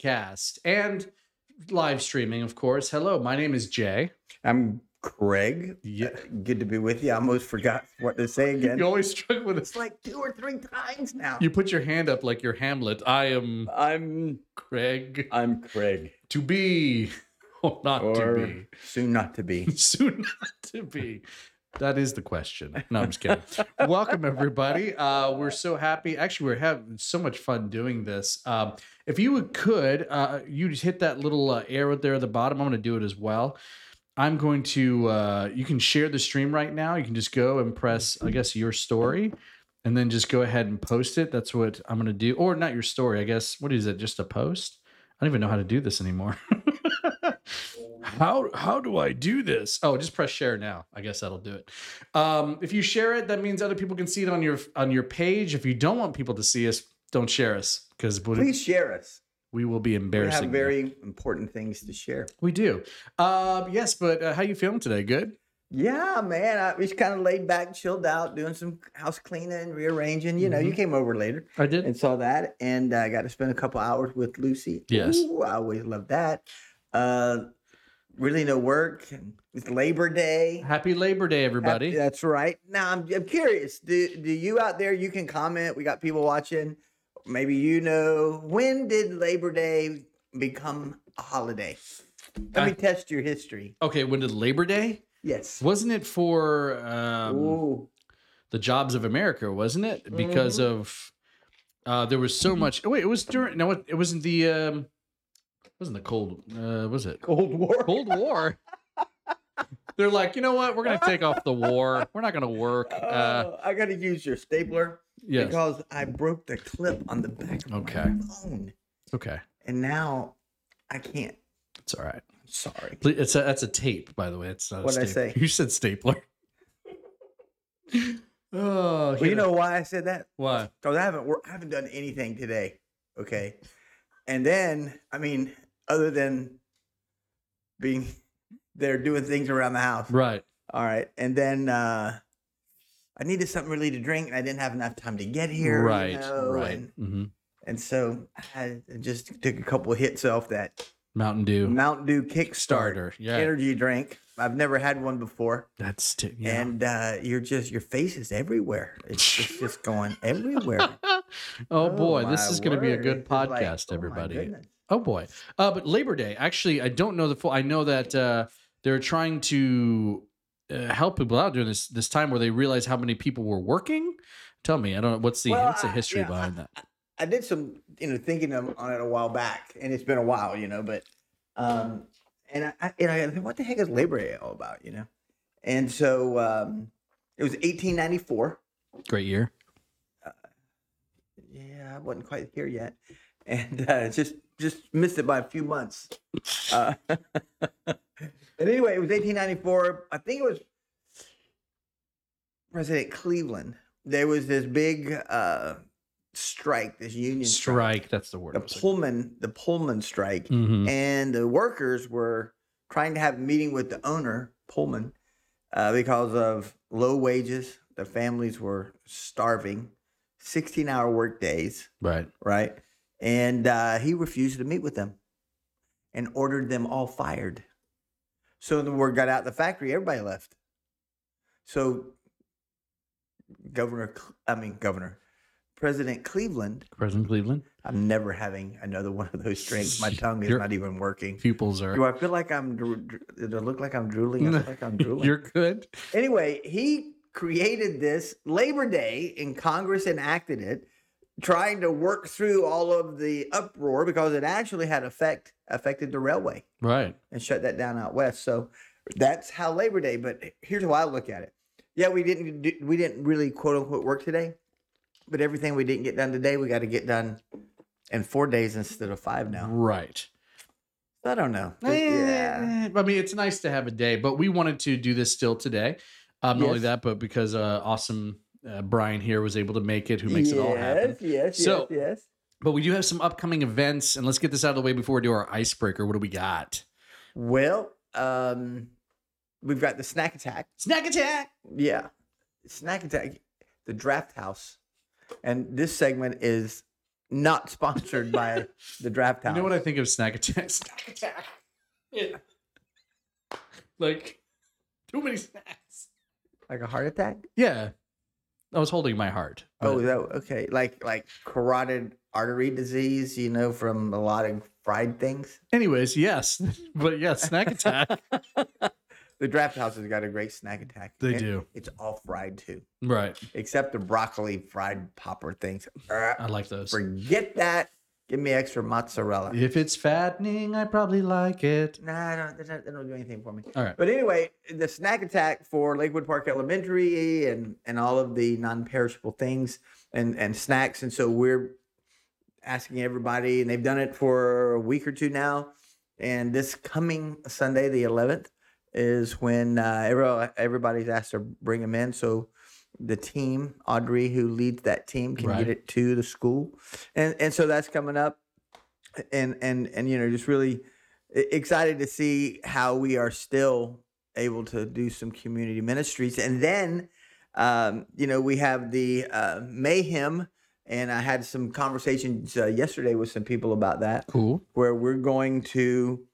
podcast and live streaming, of course. Hello, my name is Jay. I'm Craig. Yeah. Uh, good to be with you. I almost forgot what to say again. You always struggle with It's this. like two or three times now. You put your hand up like you're Hamlet. I am I'm Craig. I'm Craig. To be or not Or to be. soon not to be. Soon not to be. That is the question. No, I'm just kidding. Welcome everybody. Uh, we're so happy. Actually, we're having so much fun doing this. Um, if you could, uh, you just hit that little uh, arrow there at the bottom. I'm going to do it as well. I'm going to. Uh, you can share the stream right now. You can just go and press, I guess, your story, and then just go ahead and post it. That's what I'm going to do. Or not your story. I guess. What is it? Just a post? I don't even know how to do this anymore. how how do I do this? Oh, just press share now. I guess that'll do it. Um, if you share it, that means other people can see it on your on your page. If you don't want people to see us, don't share us because Please share us. we will be embarrassing. We have you. very important things to share. we do. Uh, yes, but uh, how you feeling today? Good. Yeah, man. I was kind of laid back, chilled out, doing some house cleaning, rearranging. You know, you came over later I did. and saw that, and I got to spend a couple hours with Lucy. Yes. Ooh, I always love that. Uh, really no work. It's Labor Day. Happy Labor Day, everybody. Happy- That's right. Now I'm, I'm curious. Do do you out there? You can comment. We got people watching. Maybe you know when did Labor Day become a holiday? Let me test your history. Okay, when did Labor Day? Yes. Wasn't it for um, the jobs of America? Wasn't it because Mm-hmm. of uh, there was so much? Oh, wait, it was during. No, it, it wasn't the. Um, wasn't the cold? Uh, was it Cold War. Cold War? They're like, you know what? We're gonna take off the war. We're not gonna work. Uh, Oh, I got to use your stapler yes. because I broke the clip on the back of Okay. my phone, Okay, and now I can't. it's all right. Sorry. It's a that's a tape, by the way. It's not. A What'd I say? You said stapler. oh, Well, you know why I said that? why? because I haven't I haven't done anything today. Okay, and then I mean, other than being there doing things around the house. Right. All right, and then uh I needed something really to drink, and I didn't have enough time to get here. you right. know, right. And, hmm and so I just took a couple of hits off that Mountain Dew Mountain Dew Kickstarter. starter. Yeah. energy drink. I've never had one before, That's t- yeah. and uh, you're just your face is everywhere. It's, it's just going everywhere. oh boy, this is going to be a good just like, podcast, oh everybody. Oh boy. Uh, but Labor Day, actually, I don't know the full. I know that uh, they're trying to uh, help people out during this this time where they realize how many people were working. Tell me, I don't know what's the Well, what's the I- history yeah, behind that. I did some, you know, thinking on it a while back, and it's been a while, you know, but, um, and I, I, and I what the heck is Labor Day all about, you know? And so, um, it was 1894. Great year. I wasn't quite here yet, and uh, just just missed it by a few months. Uh, and anyway, it was 1894. I think it was President Cleveland. There was this big uh, strike, this union strike, Strike. That's the word. the Pullman, the Pullman strike, hmm and the workers were trying to have a meeting with the owner, Pullman, uh, because of low wages. The families were starving, 16 hour work days, Right. right? And uh, he refused to meet with them and ordered them all fired. So the word got out the factory, everybody left. So Governor, I mean, Governor, President Cleveland, President Cleveland. I'm never having another one of those drinks. My tongue is You're- not even working. Pupils are. Do. I feel like I'm? Does it look like I'm drooling? I feel like I'm drooling. You're good. Anyway, he created this Labor Day, and Congress enacted it, trying to work through all of the uproar because it actually had effect affected the railway Right. and shut that down out west. So that's how Labor Day. But here's how I look at it. Yeah, we didn't do, we didn't really quote unquote work today, but everything we didn't get done today, we got to get done in four days instead of five now. Right. I don't know. yeah. Eh, I mean, it's nice to have a day, but we wanted to do this still today. Um, not only that, but because uh, awesome uh, Brian here was able to make it, who makes it all happen. Yes, yes, So- yes, yes. But we do have some upcoming events, and let's get this out of the way before we do our icebreaker. What do we got? Well, um, we've got the snack attack. Snack attack. Yeah, snack attack. The draft house, and this segment is not sponsored by the draft house. You know what I think of snack attack? Snack attack. Yeah. Like too many snacks. Like a heart attack? Yeah. I was holding my heart. Oh, that okay. Like like carotid artery disease, you know, from a lot of fried things. anyways, yes. But yeah, snack attack. The draft house has got a great snack attack. They And do. It's all fried too, right. except the broccoli fried popper things. I like those. forget that. Give me extra mozzarella. If it's fattening, I probably like it. Nah, I don't, they don't, they don't do anything for me. All right. But anyway, the snack attack for Lakewood Park Elementary and and all of the non-perishable things and and snacks, and so we're asking everybody, and they've done it for a week or two now. And this coming Sunday, the 11th, is when uh, every, everybody's asked to bring them in. So the team, Audrey, who leads that team, can Right. get it to the school, and and so that's coming up, and and and you know just really excited to see how we are still able to do some community ministries, and then um, you know we have the uh, mayhem, and I had some conversations uh, yesterday with some people about that Cool. where we're going to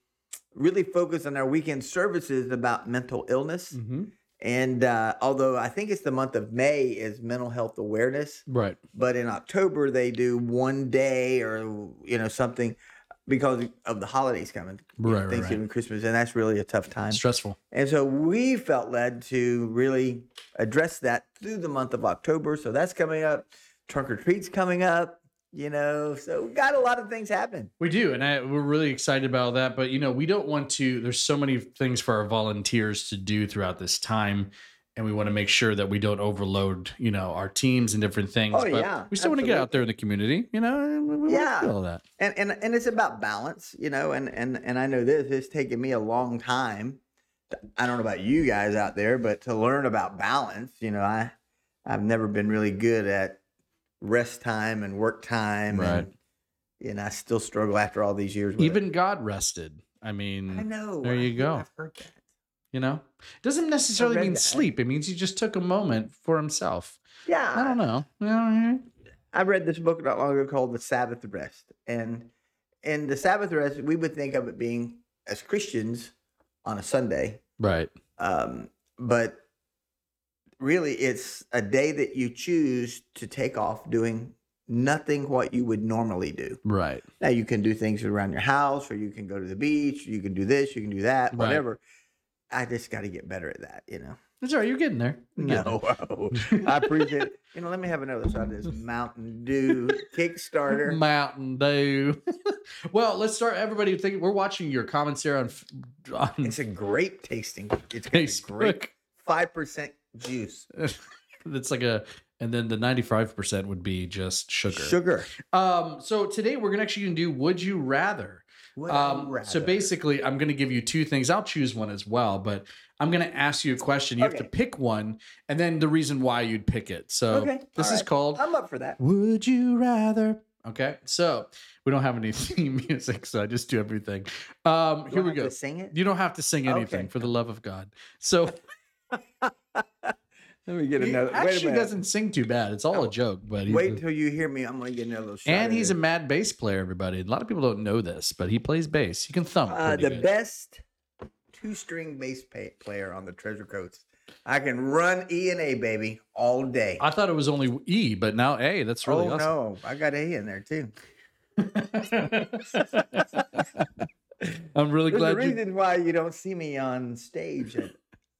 really focus on our weekend services about mental illness. Mm-hmm. And uh, although I think it's the month of May is mental health awareness, Right. but in October they do one day or you know something because of the holidays coming, you know, Right, right, right. Thanksgiving, Christmas, and that's really a tough time. Stressful. And so we felt led to really address that through the month of October. So that's coming up. Trunk or treats coming up. You know, so we got a lot of things happening. We do, and I, we're really excited about that. But you know, we don't want to. There's so many things for our volunteers to do throughout this time, and we want to make sure that we don't overload, you know, our teams and different things. Oh, but yeah, we still want to get out there in the community, you know. We, we Yeah. want to all that. and and and it's about balance, you know. And and and I know this it's taken me a long time. to- I don't know about you guys out there, but to learn about balance, you know, I I've never been really good at rest time and work time, Right. and know, I still struggle after all these years. With it. Even God rested. I mean, I know. there you hear- go. I've heard that. you know, it doesn't necessarily mean that. sleep. It means he just took a moment for himself. Yeah, I don't know. Know, I read this book not long ago called The Sabbath Rest. And in the Sabbath rest, we would think of it being as Christians on a Sunday. Right. Um, but really, it's a day that you choose to take off doing nothing what you would normally do. Right. Now, you can do things around your house, or you can go to the beach, you can do this, you can do that, Right. whatever. I just got to get better at that, you know. It's all right. You're getting there. You're getting No, I appreciate it. You know, let me have another shot of this Mountain Dew Kickstarter. Mountain Dew. well, let's start. Everybody, think we're watching your comments here on on It's a great tasting. It's a great five percent juice, It's like a, and then the ninety five percent would be just sugar. sugar. Um. So today we're gonna actually do Would you rather? Would Um. So basically, I'm gonna give you two things. I'll choose one as well, but I'm gonna ask you a question. You have to pick one, and then the reason why you'd pick it. So Okay, this all is right. called I'm up for that. Would you rather? Okay, so we don't have any theme music, so I just do everything. Um, Do here we go. Sing it. You don't have to sing anything Okay. for the love of God. So Let me get he another. Actually doesn't sing too bad. It's all Oh, a joke, but he's Wait until you hear me. I'm gonna get another shot. and he's a mad bass player. Everybody, a lot of people don't know this, but he plays bass. He can thump. uh, the good. best two-string bass pay- player on the Treasure Coast. I can run E and A baby all day. I thought it was only E, but now A. That's really oh awesome. no, I got A in there too. I'm really There's glad The reason why you don't see me on stage at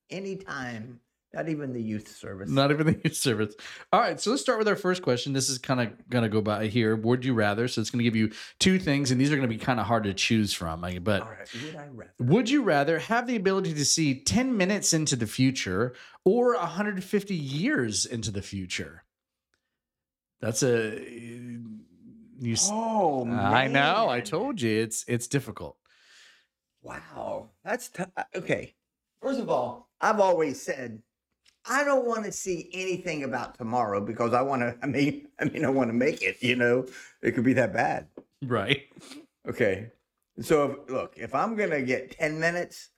any time, not even the youth service. Not even the youth service. All right, so let's start with our first question. This is kind of going to go by here. Would you rather? So it's going to give you two things, and these are going to be kind of hard to choose from. But All right, would I rather? would you rather have the ability to see 10 minutes into the future or 150 years into the future? That's a. You, s- Oh, I know. I told you it's it's difficult. Wow, that's t- uh, okay. First of all, I've always said I don't want to see anything about tomorrow because I want to. I mean, I mean, I want to make it. You know, it could be that bad. Right. Okay, so if, look, if I'm gonna get ten minutes,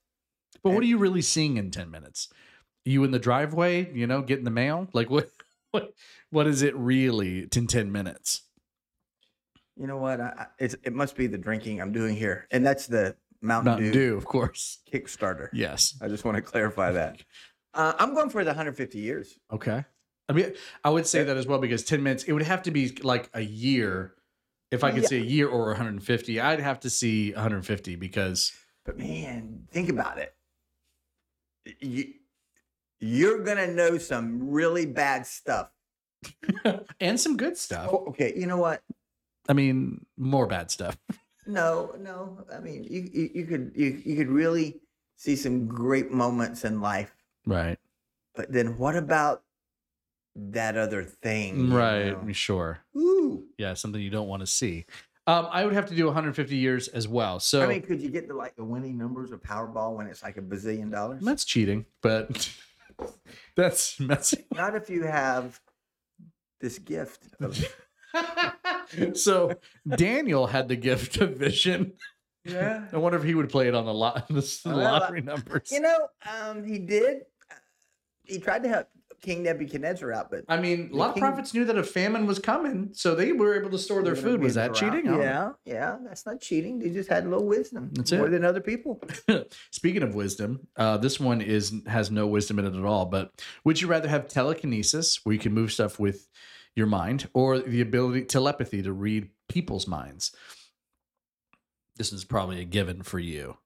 But what are you really seeing in 10 minutes? You in the driveway, you know, getting the mail? Like what what what is it really in 10 minutes? You know what? I, I- it's it must be the drinking I'm doing here, and that's the Mountain, Mountain Dew, Dew, of course. Kickstarter. Yes. I just want to clarify that. Uh, I'm going for the 150 years. Okay. I mean, I would say that as well because 10 minutes, it would have to be like a year. If I could Yeah. see a year or 150, I'd have to see 150 because But man, think about it. You you're gonna know some really bad stuff. and some good stuff. Oh, okay, you know what? I mean, more bad stuff. No, no. I mean, you you, you could you, you could really see some great moments in life. Right. But then what about that other thing? you Right. know? Sure. Ooh. Yeah. Something you don't want to see. Um, I would have to do 150 years as well. So I mean, could you get the like the winning numbers of Powerball when it's like a bazillion dollars? that's cheating, but that's messy. Not if you have this gift. Of, so Daniel had the gift of vision. yeah. I wonder if he would play it on the, lot, the lottery numbers. You know, um, he did. He tried to help King Nebuchadnezzar out, but I mean, a The lot of prophets knew that a famine was coming, so they were able to store their food. Was that cheating? I. Yeah, yeah, that's not cheating. They just had a little wisdom. That's more it. than other people. Speaking of wisdom, uh, this one is has no wisdom in it at all. But would you rather have telekinesis, where you can move stuff with your mind, or the ability telepathy to read people's minds? This is probably a given for you.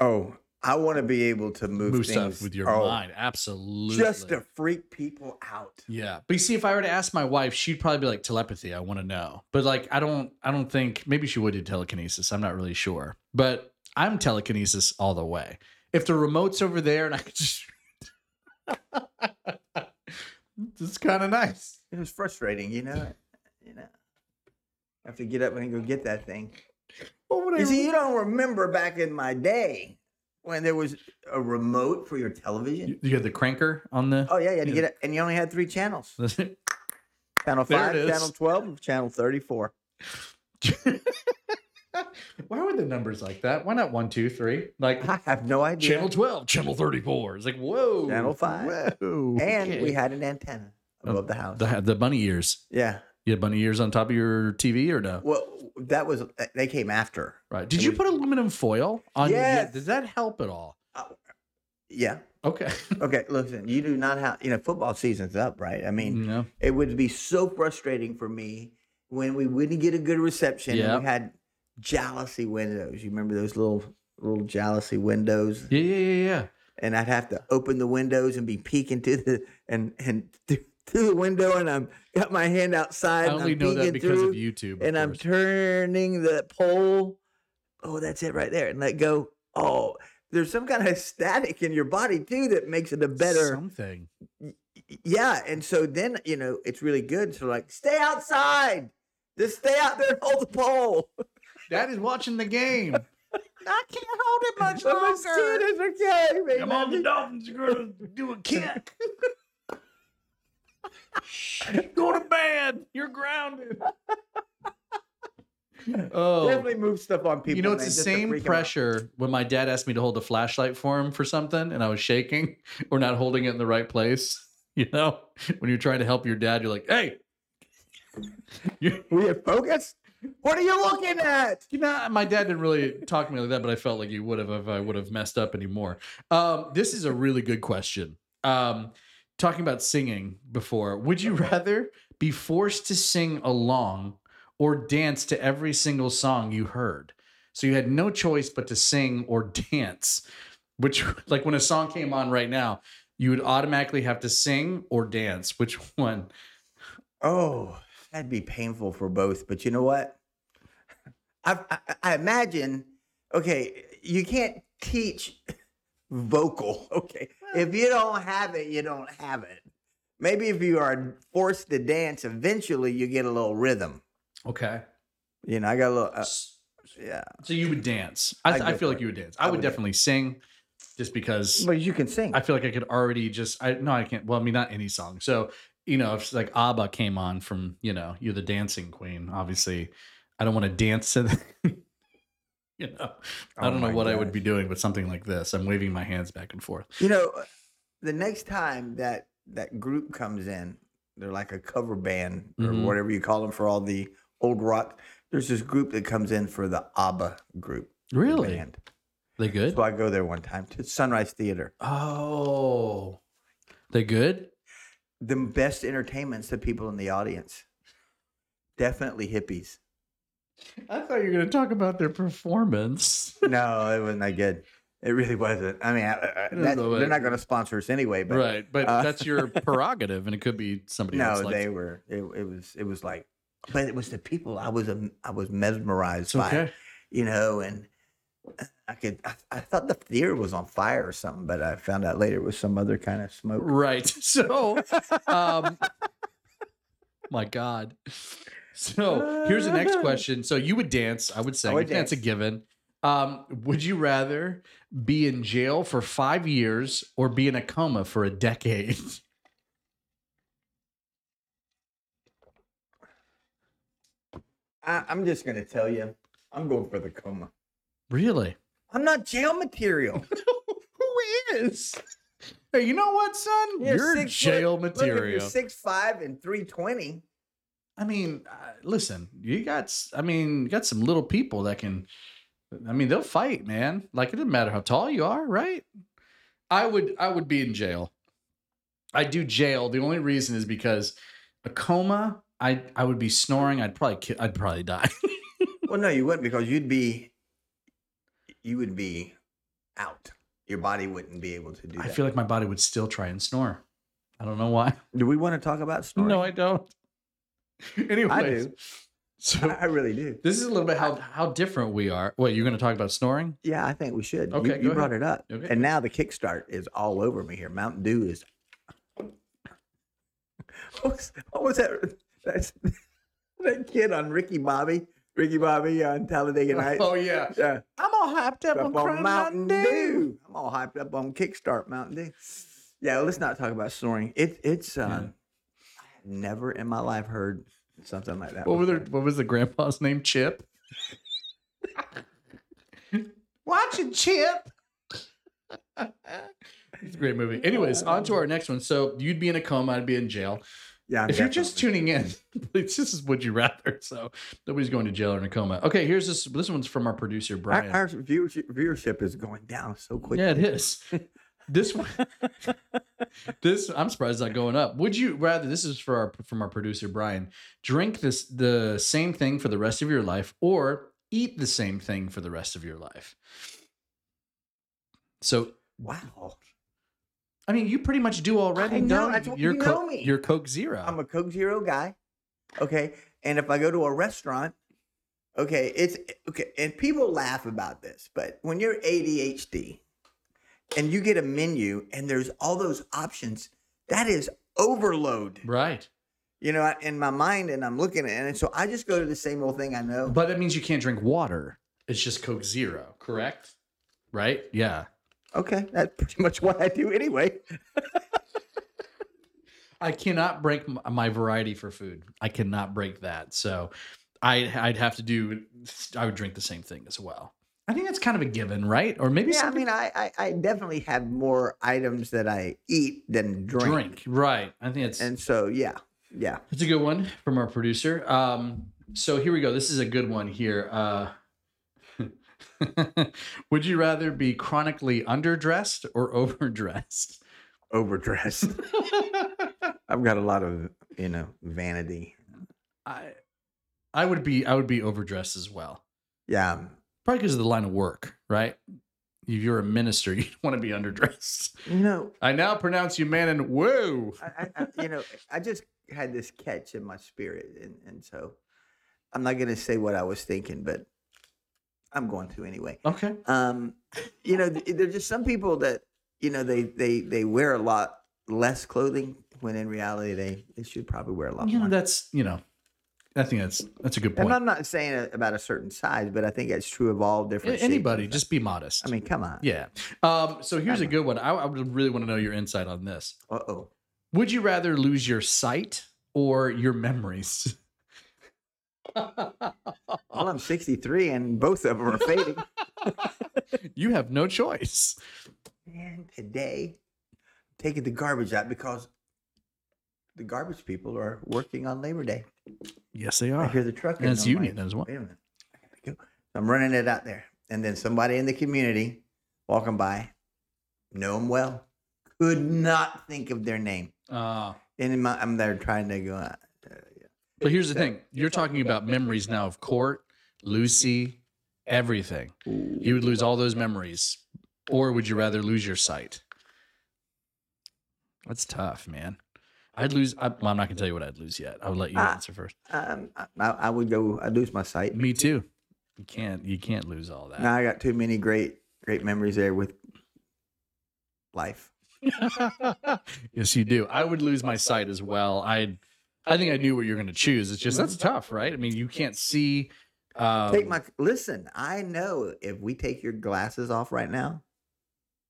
Oh, I want to be able to move, Move things stuff with your oh, mind, absolutely. just to freak people out. Yeah, but you see, if I were to ask my wife, she'd probably be like telepathy. I want to know, but like I don't, I don't think maybe she would do telekinesis. I'm not really sure, but I'm telekinesis all the way. If the remote's over there and I could just, it's kind of nice. It was frustrating, you know. You know, I have to get up and go get that thing. What would I? You see, you don't remember back in my day when there was a remote for your television. you, had the cranker on the. Oh yeah, you had to get it, and you only had three channels: channel five, channel twelve, and channel thirty-four. Why were the numbers like that? Why not one, two, three? Like I have no idea. channel twelve, channel thirty-four. It's like whoa, Channel five. Whoa, and okay. we had an antenna above the house. the the bunny ears. yeah. You had bunny ears on top of your TV or no? Well, that was uh, they came after. Right. Did It you was- put aluminum foil on? your- Yes. Did that help at all? Uh, yeah. Okay. Okay. Listen, you do not have. You know, football season's up, right? I mean, no. it would be so frustrating for me when we wouldn't get a good reception Yeah. and we had jalousie windows. You remember those little little jalousie windows? Yeah, yeah, yeah, yeah. And I'd have to open the windows and be peeking to the and and through the window, and I'm got my hand outside. I and only know that because through, of YouTube. of and I'm turning the pole. Oh, that's it right there, and let go. Oh, there's some kind of static in your body too that makes it a better. something. Yeah, and so then you know it's really good. So like, stay outside. Just stay out there and hold the pole. Dad is watching the game. I can't hold it much longer. longer. It's okay. baby. Come on, the Dolphins are going to do a kick. Go to bed. You're grounded. oh, Definitely move stuff on people. you know, it's man, the same freak 'em out. pressure when my dad asked me to hold a flashlight for him for something and I was shaking or not holding it in the right place. You know, when you're trying to help your dad, you're like, hey, you, Will you focus? What are you looking at? you know, my dad didn't really talk to me like that, but I felt like he would have if I would have messed up anymore. Um, this is a really good question. Um, talking about singing before, would you rather be forced to sing along or dance to every single song you heard? So you had no choice but to sing or dance. Which, like, when a song came on right now, you would automatically have to sing or dance. Which one? Oh, that'd be painful for both. But you know what? I, I, I imagine. Okay, you can't teach vocal. Okay, if you don't have it, you don't have it. Maybe if you are forced to dance, eventually you get a little rhythm. Okay. You know, I got a little. Uh, yeah, So you would dance. I, I feel like it. you would dance. I, I would would dance. definitely sing, just because but you can sing. I feel like I could already just. I no, I can't. Well, I mean, not any song. So you know, if like ABBA came on from you know, you're the dancing queen. Obviously, I don't want to dance to. The, you know, I Oh don't know what I would be doing, but something like this. I'm waving my hands back and forth. You know, the next time that that group comes in, they're like a cover band or Mhm. whatever you call them for all the old rock. There's this group that comes in for the ABBA group. the Really? band. They good? So I go there one time to Sunrise Theater. Oh, they good? The best entertainment's the people in the audience. Definitely hippies. I thought you were going to talk about their performance. No, it wasn't that good. It really wasn't. I mean, I, I, that, they're not going to sponsor us anyway. But right, but uh, that's your prerogative, and it could be somebody else. no, Like, they were. It, it was. It was like, but it was the people. I was. Um, I was mesmerized it's by. okay. You know, and I could. I, I thought the theater was on fire or something, but I found out later it was some other kind of smoke. Right. So, um, my God. So here's the next question. So you would dance. I would say I would that's a given. Um, would you rather be in jail for five years or be in a coma for a decade? I, I'm just going to tell you, I'm going for the coma. Really? I'm not jail material. Who is? Hey, you know what, son? You're You're six jail foot- Look, if material. you're six five and three twenty. I mean, uh, listen, you got, I mean, you got some little people that can, I mean, they'll fight, man. Like it doesn't matter how tall you are, right? I would, I would be in jail. I do jail. The only reason is because a coma, I, I would be snoring. I'd probably, ki- I'd probably die. Well, no, you wouldn't because you'd be, you would be out. Your body wouldn't be able to do I that. feel like my body would still try and snore. I don't know why. do we want to talk about snoring? No, I don't. Anyways, do. so I really do. this is a little bit how how different we are. Wait, you're going to talk about snoring? Yeah, I think we should. Okay, you, go brought it up, Okay. and now the kickstart is all over me here. Mountain Dew is. What was, what was that? That's, that kid on Ricky Bobby, Ricky Bobby on Talladega Nights. Oh yeah, yeah. I'm all hyped up, up on, on Mountain Dew. Dew. I'm all hyped up on Kickstart Mountain Dew. Yeah, let's not talk about snoring. It, it's um, Yeah. Never in my life heard something like that. What were their, What was the grandpa's name? Chip. Watch it, Chip. it's a great movie. Anyways, on to our next one. So you'd be in a coma, I'd be in jail. Yeah, I'm if you're just tuning in, this is would you rather. So nobody's going to jail or in a coma. Okay, here's this. This one's from our producer our, Brian. our viewership, viewership is going down so quickly. Yeah, it is. This one, this I'm surprised it's not going up. Would you rather? This is for our from our producer Brian. Drink this the same thing for the rest of your life, or eat the same thing for the rest of your life. So, Wow. I mean, you pretty much do already. I know, don't that's you? what- You're you Co- know me. You're Coke Zero. I'm a Coke Zero guy. Okay. And if I go to a restaurant, okay, it's okay. And people laugh about this, but when you're ADHD and you get a menu and there's all those options, that is overload. right, You know, in my mind, and I'm looking at it. And so I just go to the same old thing I know. but that means you can't drink water. It's just Coke Zero, correct? Right? Yeah. Okay. That's pretty much what I do anyway. I cannot break my variety for food. I cannot break that. So I I'd have to do I would drink the same thing as well. I think that's kind of a given, right? Or maybe Yeah. I mean, I, I, I definitely have more items that I eat than drink. drink. Right. I think it's And so, yeah. Yeah. it's a good one from our producer. Um so here we go. This is a good one here. Uh Would you rather be chronically underdressed or overdressed? Overdressed. I've got a lot of, you know, vanity. I I would be I would be overdressed as well. Yeah. Probably because of the line of work, right? If you're a minister, you don't want to be underdressed. You know, I now pronounce you man and woo. I, I, you know, I just had this catch in my spirit, and, and so I'm not going to say what I was thinking, but I'm going to anyway. Okay. Um, you know, there's just some people that you know they they they wear a lot less clothing when in reality they they should probably wear a lot You know, that's you know, I think that's that's a good point. And. I'm not saying it about a certain size, but I think that's true of all different. Anybody, just be modest. I mean, come on. yeah. Um, so here's a good one. I, I would really want to know your insight on this. Uh oh. Would you rather lose your sight or your memories? Well, I'm 63, and both of them are fading. you have no choice. And today, taking the garbage out because the garbage people are working on Labor Day. Yes, they are. I hear the truck. And it's union as well. Wait a minute. I gotta go. I'm running it out there. And then somebody in the community walking by, know them well, could not think of their name. Uh, And my, I'm there trying to go, uh, but here's the thing: you're talking about memories now of court, Lucy, everything. You would lose all those memories, or would you rather lose your sight? That's tough, man. I'd lose. I, well, I'm not gonna tell you what I'd lose yet. I would let you Ah. answer first. um, I, I would go, I'd lose my sight. Me too. You can't. You can't lose all that. Now I got too many great, great memories there with life. yes, you do. I would lose my sight as well. I, I think I knew what you're going to choose. It's just that's tough, right? I mean, you can't see. Um, take my, listen, I know if we take your glasses off right now,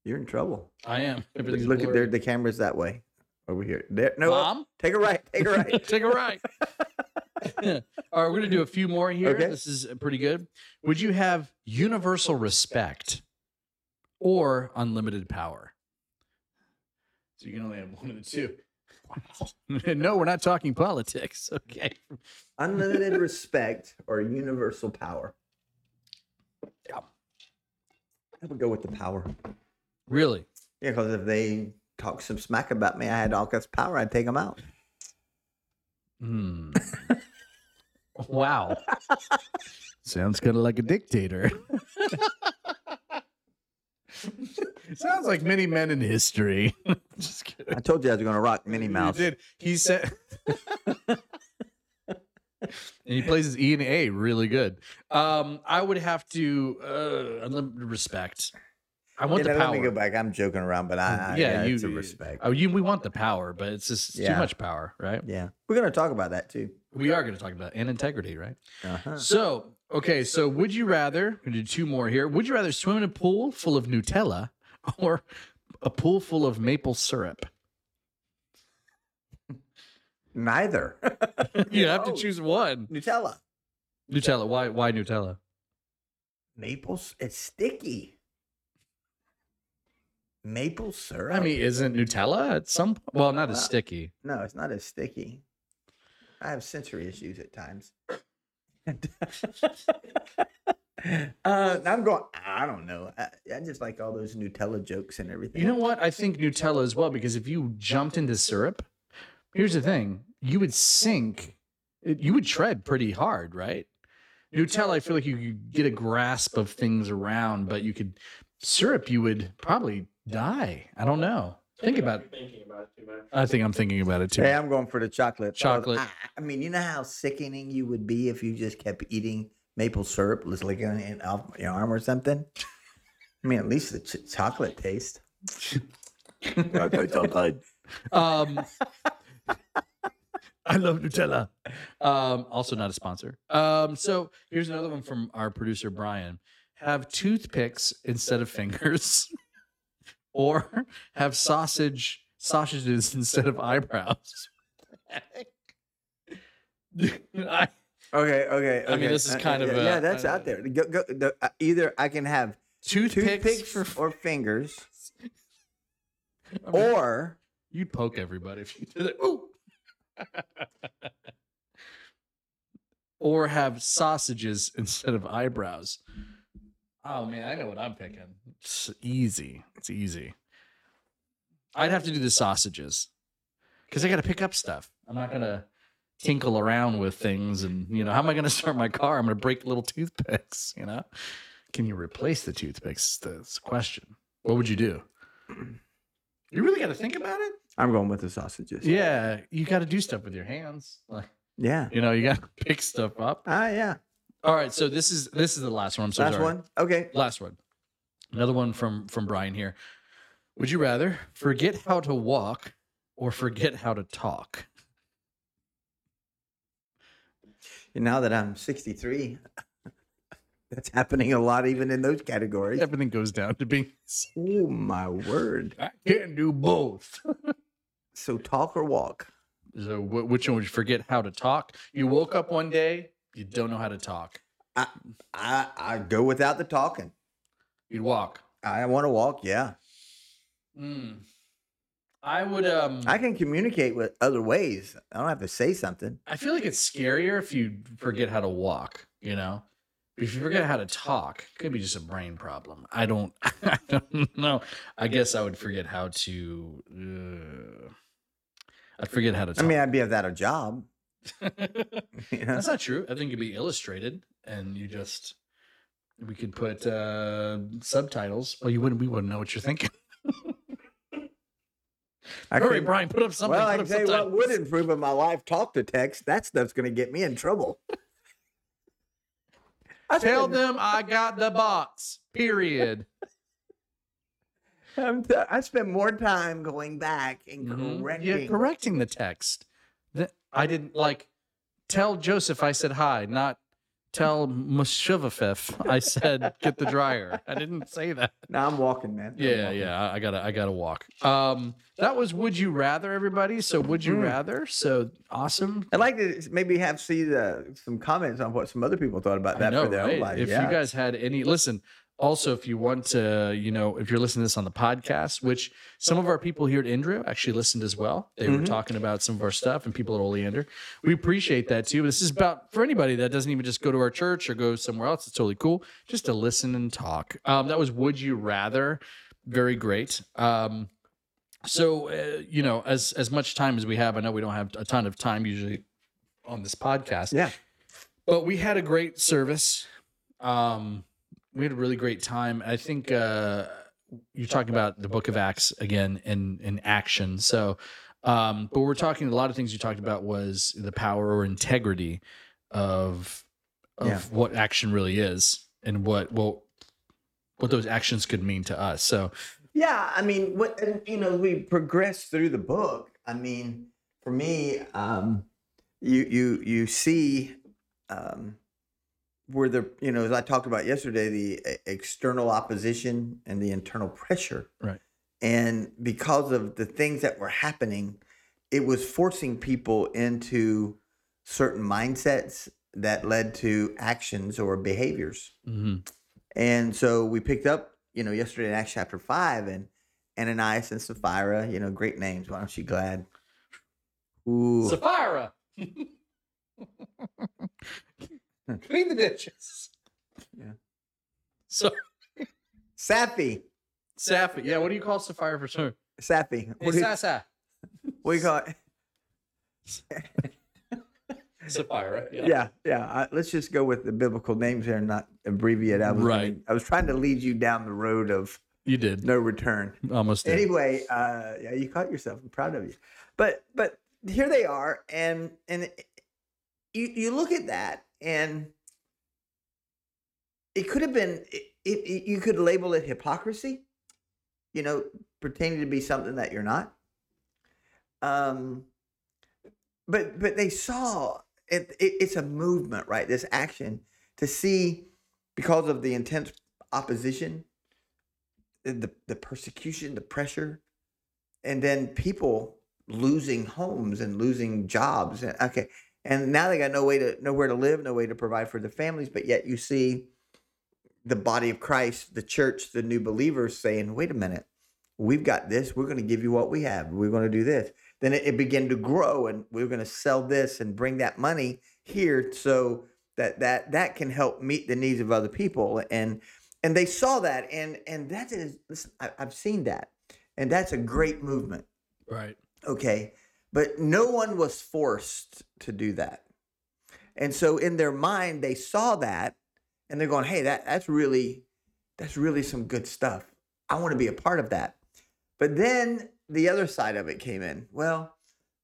you're in trouble. I am. Look at blurry. there, the camera's that way over here. There, no, uh, Mom, take a right, take a right. take a right. All right, we're gonna do a few more here. Okay. This is pretty good. Would you have universal respect or unlimited power? So you can only have one of the two. no, we're not talking politics. Okay. Unlimited respect or universal power. Yeah. I would go with the power. Really? Yeah, because if they talk some smack about me, I had all kinds of power, I'd take them out. Hmm. wow. Sounds kind of like a dictator. Sounds like many men in history. Just kidding. I told you I was going to rock Minnie You Mouse. did. He said. and he plays his E and A really good. Um, I would have to uh, unlimited respect. I want the power. let me go back. I'm joking around, but I, I yeah, yeah, you. a respect. Oh, you. We want the power, but it's just it's too much power, right? yeah, we're going to talk about that too. We are going to talk about and integrity, right? Uh-huh. So, okay, so would you rather, we're gonna do two more here. Would you rather swim in a pool full of Nutella or a pool full of maple syrup? Neither. You have to choose one. Nutella. Nutella. Why why Nutella? Maple. s- It's sticky. Maple syrup. I mean, isn't Nutella at some point? Well, not as sticky. no, it's not as sticky. I have sensory issues at times. uh, I'm going. I don't know. I, I just like all those Nutella jokes and everything. You know what? I think Nutella as well, because if you jumped into syrup, here's the thing you would sink, you would tread pretty hard, right? Nutella, I feel like you could get a grasp of things around, but you could, syrup, you would probably die. I don't know. Think about it. Thinking about it too much. I think I'm thinking about it too. Hey, I'm going for the chocolate. because Chocolate. I, I mean, you know how sickening you would be if you just kept eating maple syrup, just licking it off your arm or something. I mean, at least the ch- chocolate taste. Um, I love Nutella. Um, also not a sponsor. Um, so here's another one from our producer Brian: Have toothpicks instead of fingers, or have sausage sausages instead of eyebrows. I, Okay, okay. I mean, okay. this is Uh, kind yeah, of a- yeah, that's uh, out there. Go, go, the, uh, either I can have toothpicks, toothpicks for, or fingers, I mean, or you'd poke everybody if you did it. Ooh. or have sausages instead of eyebrows. Oh man, I know what I'm picking. It's easy. It's easy. I'd have to do the sausages because I got to pick up stuff. I'm not gonna tinkle around with things, and you know, how am I gonna start my car? I'm gonna break little toothpicks. You know, can you replace the toothpicks? That's the question. What would you do? You really got to think about it. I'm going with the sausages. Yeah, you got to do stuff with your hands. Like, Yeah. you know, you got to pick stuff up. Ah, yeah. All right, so this is this is the last one. I'm so Last sorry. one. Okay. Last one. Another one from from Brian here. Would you rather forget how to walk or forget how to talk? And now that I'm 63, that's happening a lot, even in those categories. Everything goes down to being. Oh my word! I can't do both. So talk or walk? So, wh- which one would you forget how to talk? You woke up one day, you don't know how to talk. I I I go without the talking. You'd walk. I want to walk. Yeah. Mm. I would um I can communicate with other ways. I don't have to say something. I feel like it's scarier if you forget how to walk, you know? If you forget how to talk, it could be just a brain problem. I don't I don't know. I guess I would forget how to uh, I'd forget how to Talk. I mean, I'd be without a job. Know? That's not true. I think it'd be illustrated and you just we could put uh subtitles. Well, you wouldn't we wouldn't know what you're thinking. I Hurry, could- Brian, put up something. well, I can tell you what would improve in my life talk to text. That stuff's going to get me in trouble. I Tell them I got the box. Period. I'm t- I spend more time going back and Mhm. Yeah, correcting the text. I didn't like tell Joseph I said hi, not tell Mushuvafif I said get the dryer. I didn't say that. No, I'm walking, man. I'm Yeah, walking. yeah, I I gotta I gotta walk. Um that was would you rather everybody? So would you Mm. rather? So awesome. I'd like to maybe have see the, some comments on what some other people thought about that know, for their right? own life. If yeah. you guys had any, listen. Also, if you want to, you know, if you're listening to this on the podcast, which some of our people here at Indra actually listened as well. They were Mhm. talking about some of our stuff and people at Oleander. We appreciate that too. But this is about for anybody that doesn't even just go to our church or go somewhere else. It's totally cool just to listen and talk. Um, that was Would You Rather. Very great. Um, so uh, you know, as as much time as we have, I know we don't have a ton of time usually on this podcast. Yeah. But we had a great service. Um, we had a really great time. I think uh, you're talking about the Book of Acts again in in action. So, um, but we're talking a lot of things you talked about was the power or integrity of of Yeah. what action really is and what well what those actions could mean to us. So Yeah, I mean, what and, you know, we progress through the book. I mean, for me, um, you you you see um, where the you know, as I talked about yesterday, the external opposition and the internal pressure, Right. And because of the things that were happening, it was forcing people into certain mindsets that led to actions or behaviors. mhm. And so we picked up, you know, yesterday in Acts chapter five, and Ananias and Sapphira, you know, great names. Why aren't you glad? Ooh, Sapphira. Clean the dishes. Yeah. So Sappy, Sapphi. Yeah, what do you call Sapphira for sure? Sappy. Hey, What do you, Sasa. what do you call it? Sapphira. Yeah. Yeah, yeah. I, let's just go with the biblical names here and not abbreviate. I was Right. I was trying to lead you down the road of You did. no return. Almost did. anyway, uh, yeah, you caught yourself. I'm proud of you. But but here they are, and and you you look at that, and it could have been. It, it, you could label it hypocrisy, you know, pretending to be something that you're not. Um, but but they saw it, it. It's a movement, right? This action to see because of the intense opposition the the persecution, the pressure, and then people losing homes and losing jobs. And- Okay, and now they got no way to nowhere to live, no way to provide for their families. But yet you see the body of Christ, the church, the new believers saying, "Wait a minute, we've got this. We're going to give you what we have. We're going to do this." Then it, it began to grow, and we're going to sell this and bring that money here so that that that can help meet the needs of other people and and they saw that and and that is listen I, i've seen that and that's a great movement Right. okay but no one was forced to do that. And so in their mind they saw that and they're going hey that that's really that's really some good stuff. I want to be a part of that. But then the other side of it came in. Well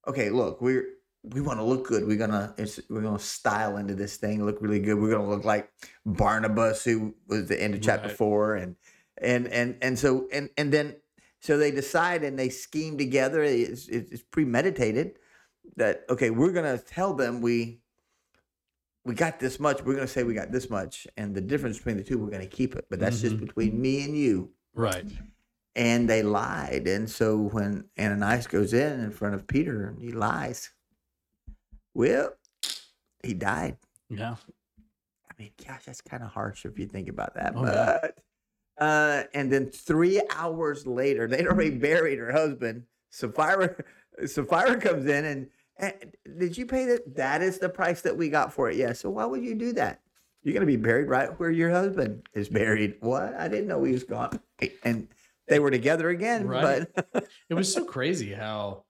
okay look we're we want to look good. We're gonna we're gonna style into this thing look really good. We're gonna look like barnabas who was the end of chapter Right. four and and and and so and and then so they decide and they scheme together. It's, it's it's premeditated that okay we're gonna tell them we we got this much we're gonna say we got this much and the difference between the two we're gonna keep it but that's just Mhm. between me and you Right. and they lied. And so when Ananias goes in in front of Peter and he lies, well, he died. Yeah. I mean, gosh, that's kind of harsh if you think about that. Oh, yeah. but uh, and then three hours later, they'd already buried her husband. Sapphira, Sapphira comes in and, and did you pay that? That is the price that we got for it. Yeah. So why would you do that? You're gonna be buried right where your husband is buried. What? I didn't know he was gone. And they were together again. Right. But it was so crazy how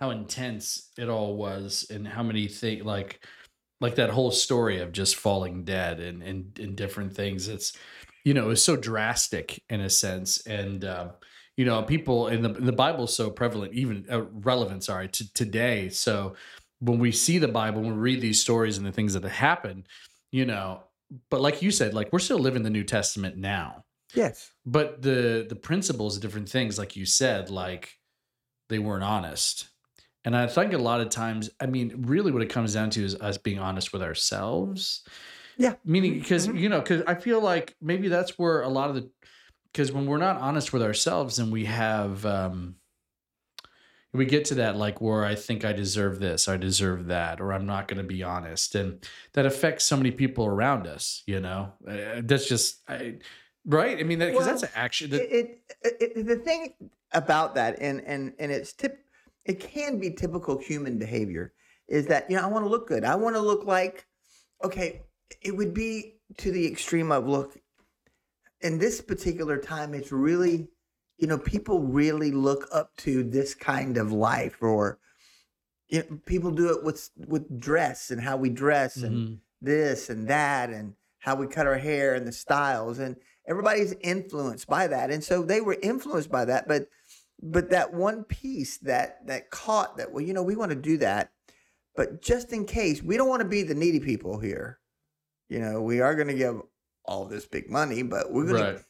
how intense it all was and how many things like like that whole story of just falling dead and and, and different things it's you know it was so drastic in a sense and um you know people in the the bible's so prevalent even uh, relevant sorry to today so when we see the bible when we read these stories and the things that have happened you know but like you said like we're still living the new testament now yes. but the the principles of different things like you said like they weren't honest and i think a lot of times i mean really what it comes down to is us being honest with ourselves Yeah. meaning because Mhm. you know because i feel like maybe that's where a lot of the because when we're not honest with ourselves and we have um we get to that like where i think i deserve this i deserve that or i'm not going to be honest and that affects so many people around us you know? Uh, that's just I, right? I mean because Well, that's an action that, it, it, it the thing about that and and and it's tip it can be typical human behavior is that you know i want to look good. I want to look like okay it would be to the extreme of look in this particular time it's really you know people really look up to this kind of life or you know, people do it with with dress and how we dress and Mhm. this and that and how we cut our hair and the styles and everybody's influenced by that and so they were influenced by that but but that one piece that that caught that well you know we want to do that but just in case we don't want to be the needy people here you know we are going to give all this big money but we're going right.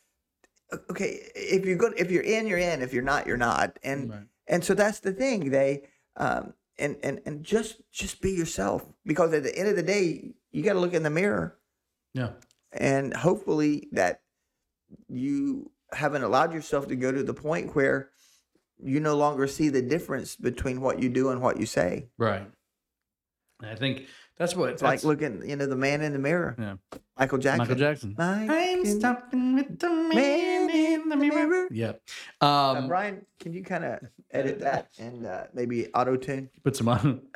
Okay if you're good if you're in you're in. If you're not you're not. And right. and so that's the thing. They um and and and just just be yourself. Because at the end of the day you got to look in the mirror. Yeah. And hopefully that you haven't allowed yourself to go to the point where you no longer see the difference between what you do and what you say. Right. I think that's what it's like looking you know the man in the mirror. Yeah. michael jackson. Michael jackson. I i'm stopping with the man in the mirror. yep Uh, um brian can you kind of edit that and uh, maybe auto tune put some on.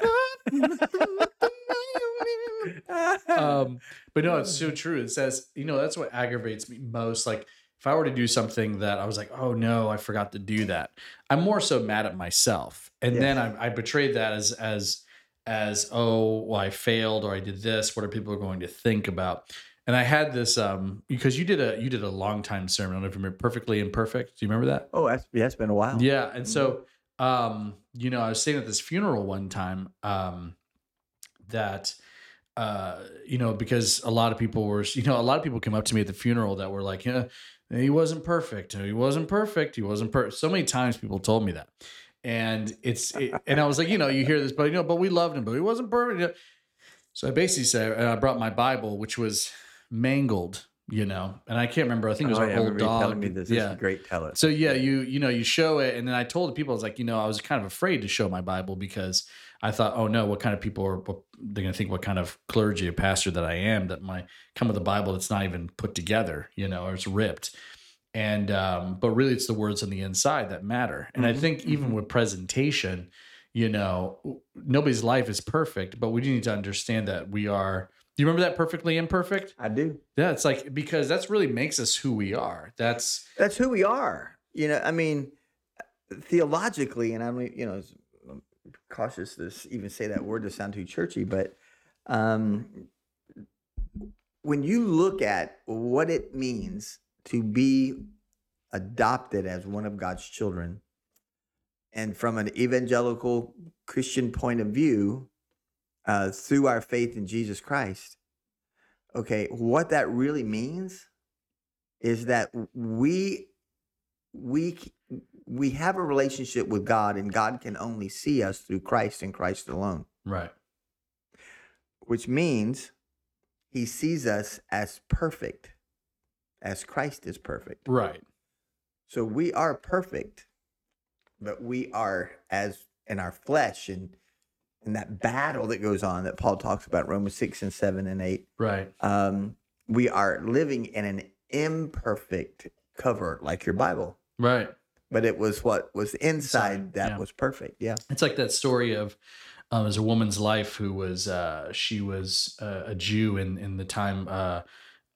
Um but no it's so true. It says you know that's what aggravates me most. Like if i were to do something that i was like oh no i forgot to do that i'm more so mad at myself. And Yes. then I, I betrayed that as as as oh well i failed or i did this what are people going to think about and i had this um because you did a you did a long time sermon i don't know if you remember perfectly imperfect do you remember that oh that's, yeah, it's been a while yeah, and so um, you know, I was saying at this funeral one time um that uh, you know, because a lot of people were, you know, a lot of people came up to me at the funeral that were like, yeah, he wasn't perfect. He wasn't perfect. He wasn't perfect. So many times people told me that. And it's, it, and I was like, you know, you hear this, but you know, but we loved him, but he wasn't perfect. So I basically said, and I brought my Bible, which was mangled, you know, and I can't remember. I think it was oh, our yeah, old dog. telling me this. This yeah. is great. Tell us. So yeah, you you know you show it, and then I told the people I was like, you know, I was kind of afraid to show my Bible because I thought, oh no, what kind of people are they're going to think what kind of clergy or pastor that I am that my come with a Bible that's not even put together, you know, or it's ripped. And um, but really, it's the words on the inside that matter. And I Mhm, think even with presentation, you know, nobody's life is perfect, but we do need to understand that we are. Do you remember that perfectly imperfect? I do. Yeah, it's like because that's really makes us who we are. That's That's who we are. You know, I mean, theologically, and I'm, you know, I'm cautious to even say that word to sound too churchy, but um, when you look at what it means to be adopted as one of God's children, and from an evangelical Christian point of view, uh, through our faith in Jesus Christ, okay, what that really means is that we we we have a relationship with God and God can only see us through Christ and Christ alone. Right. which means he sees us as perfect as Christ is perfect Right. so we are perfect but we are as in our flesh and in that battle that goes on that Paul talks about Romans 6 and 7 and 8 Right. um, we are living in an imperfect cover like your Bible Right. but it was what was inside Inside, that yeah. was perfect. Yeah. It's like that story of um, there's a woman's life who was uh, she was uh, a Jew in in the time uh,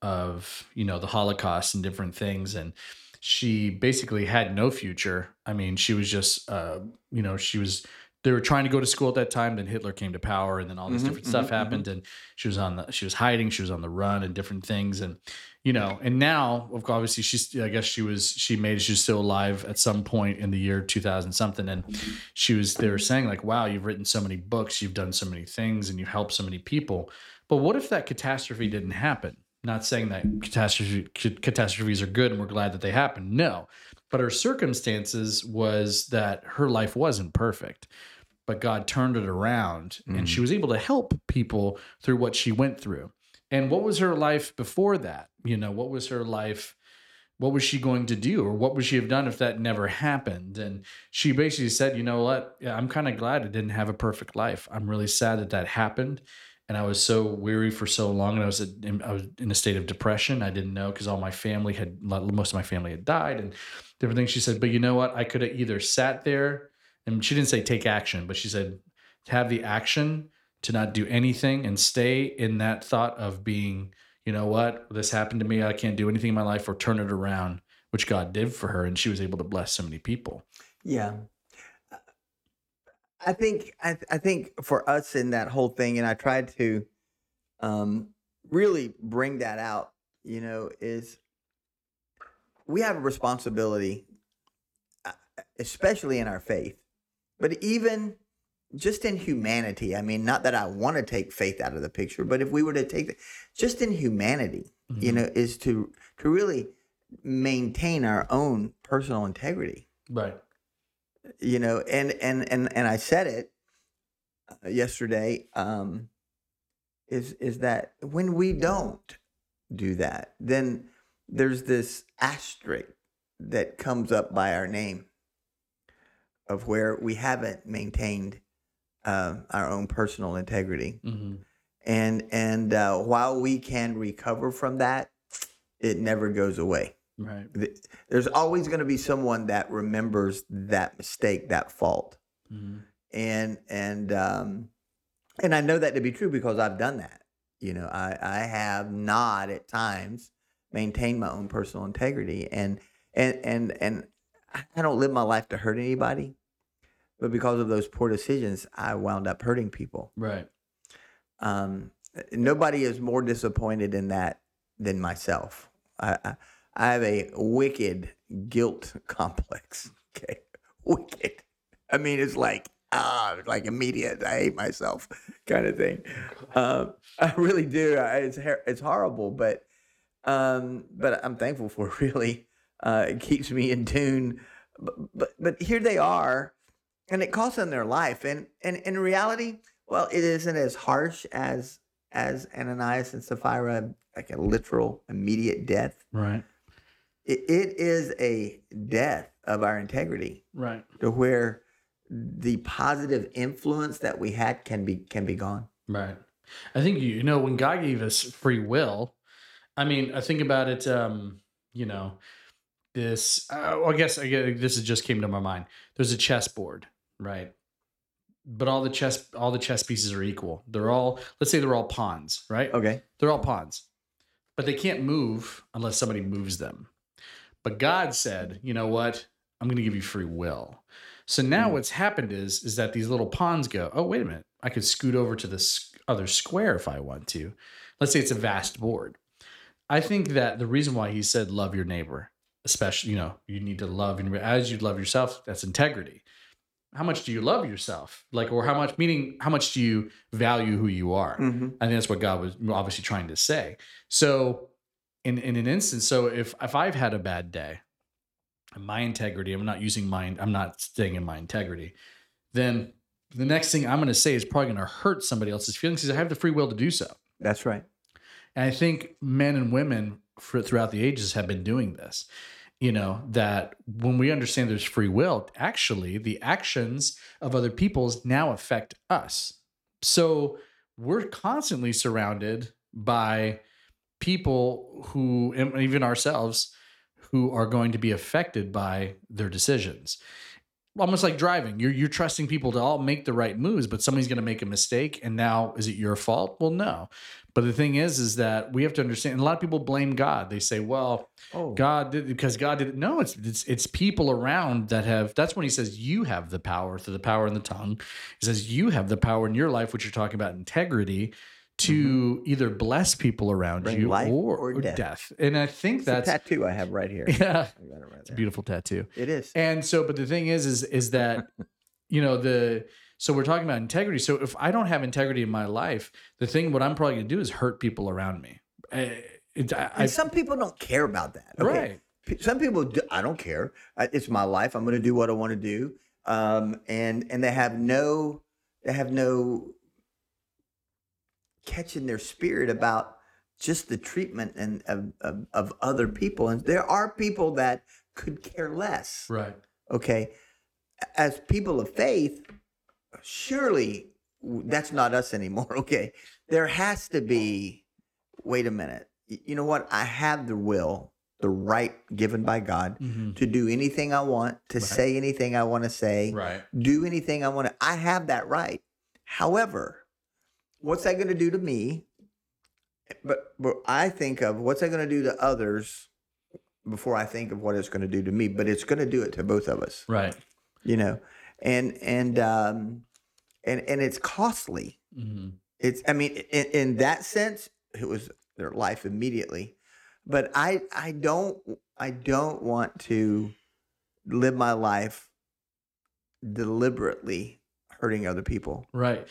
of you know the Holocaust and different things, and she basically had no future. I mean, she was just uh, you know she was they were trying to go to school at that time. Then Hitler came to power, and then all this Mhm, different stuff mhm, mhm. happened, and she was on the she was hiding, she was on the run, and different things, and you know, and now obviously she's I guess she was she made she's still alive at some point in the year 2000 something and she was they were saying like wow you've written so many books you've done so many things and you've helped so many people but what if that catastrophe didn't happen not saying that catastrophe catastrophes are good and we're glad that they happen no. But her circumstances was that her life wasn't perfect but God turned it around and she mm-hmm. was able to help people through what she went through. And what was her life before that? You know what was her life what was she going to do or what would she have done if that never happened? And she basically said you know what? Yeah, i'm kind of glad i didn't have a perfect life. I'm really sad that that happened and i was so weary for so long and i was in, I was in a state of depression. I didn't know because all my family had most of my family had died and different things. She said but you know what? I could have either sat there and she didn't say take action but she said have the action to not do anything and stay in that thought of being you know what? This happened to me. I can't do anything in my life or turn it around which god did for her and she was able to bless so many people. Yeah. I think I, I think for us in that whole thing, and I tried to um, really bring that out. You know, is we have a responsibility, uh, especially in our faith, but even just in humanity. I mean, not that I want to take faith out of the picture, but if we were to take the, just in humanity, you Mhm. know, is to to really maintain our own personal integrity right you know and and and and i said it uh, yesterday um is is that when we don't do that then there's this asterisk that comes up by our name of where we haven't maintained uh, our own personal integrity mm-hmm. and and uh, while we can recover from that it never goes away right there's always going to be someone that remembers that mistake, that fault, mm-hmm. and and um, and I know that to be true because I've done that. You know, I I have not at times maintained my own personal integrity, and and and and I- don't live my life to hurt anybody, but because of those poor decisions, I wound up hurting people. right Um, nobody is more disappointed in that than myself. I, I, I have a wicked guilt complex. Okay, wicked. I mean, it's like ah, like immediate. I hate myself, kind of thing. Um, I really do. I, it's it's horrible, but um, but I'm thankful for it. Really, uh, it keeps me in tune. But, but but here they are, and it costs them their life. And and in reality, well, it isn't as harsh as as Ananias and Sapphira, like a literal immediate death. right It, it is a death of our integrity right to where the positive influence that we had can be can be gone. Right. I think you, know when God gave us free will. I mean, I think about it. Um, you know, this. Uh, I guess I guess this just came to my mind. There's a chessboard, right? But all the chess, all the chess pieces are equal. They're all. Let's say they're all pawns, right? Okay. They're all pawns, but they can't move unless somebody moves them. But God said, you know what? I'm going to give you free will. So now Mm. what's happened is is that these little pawns go, oh wait a minute, I could scoot over to this other square if I want to. Let's say it's a vast board. I think that the reason why he said love your neighbor, especially you know you need to love your neighbor as you love yourself. That's integrity. How much do you love yourself? Like, or how much? Meaning, how much do you value who you are? hmm I think that's what God was obviously trying to say. So, in in an instance, so if if I've had a bad day, and my integrity, I'm not using mine, I'm not staying in my integrity, then the next thing I'm going to say is probably going to hurt somebody else's feelings because I have the free will to do so. That's right. And I think men and women for, throughout the ages have been doing this. You know, that when we understand there's free will, actually the actions of other people's now affect us. So we're constantly surrounded by people who, even ourselves, who are going to be affected by their decisions. Almost like driving. You're you're trusting people to all make the right moves, but somebody's going to make a mistake and now is it your fault? Well, no. But the thing is is that we have to understand and a lot of people blame God. They say, "Well, Oh, God did because God did it. No, it's it's it's people around that have. That's when he says you have the power through the power in the tongue. He says you have the power in your life, which you're talking about integrity, to either bless people around Bring you or, or death. death. And I think it's a that's tattoo I have right here. yeah, I right it's a beautiful tattoo. It is. And so, but the thing is, is is that you know the so we're talking about integrity. So if I don't have integrity in my life, the thing what I'm probably gonna do is hurt people around me. Uh, it, I, And some people don't care about that. Okay? right. Some people, do, I don't care. It's my life. I'm going to do what I want to do. Um, and and they have no, they have no catching their spirit about just the treatment and of, of, of other people. And there are people that could care less. Right. Okay, as people of faith, surely that's not us anymore. Okay, there has to be. Wait a minute. You know what? I have the will, the right given by God Mhm. to do anything I want, to Right. say anything I want to say, Right. do anything I want to. I have that right. However, what's that going to do to me? But, but I think of what's that going to do to others before I think of what it's going to do to me. But it's going to do it to both of us, Right. you know, and and um, and and it's costly. hmm It's I mean, in, in that sense, it was their life immediately. But I I don't I don't want to live my life deliberately hurting other people. Right.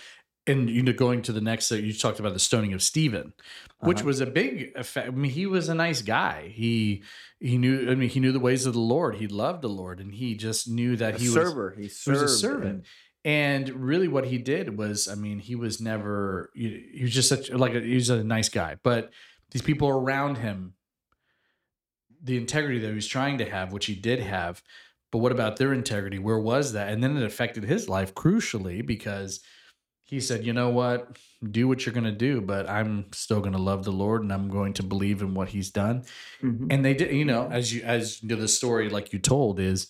And you know, going to the next, uh, you talked about the stoning of Stephen, which Uh-huh. was a big effect. I mean, he was a nice guy. He he knew. I mean, he knew the ways of the Lord. He loved the Lord, and he just knew that a he was server. he, was a servant. And really, what he did was, I mean, he was never. He he was just such like a, he was a nice guy, but these people around him, the integrity that he was trying to have, which he did have, but what about their integrity? Where was that? And then it affected his life crucially because he said, "You know what? Do what you're going to do, but I'm still going to love the Lord and I'm going to believe in what He's done." Mhm. and they did you know as you as you know the story like you told is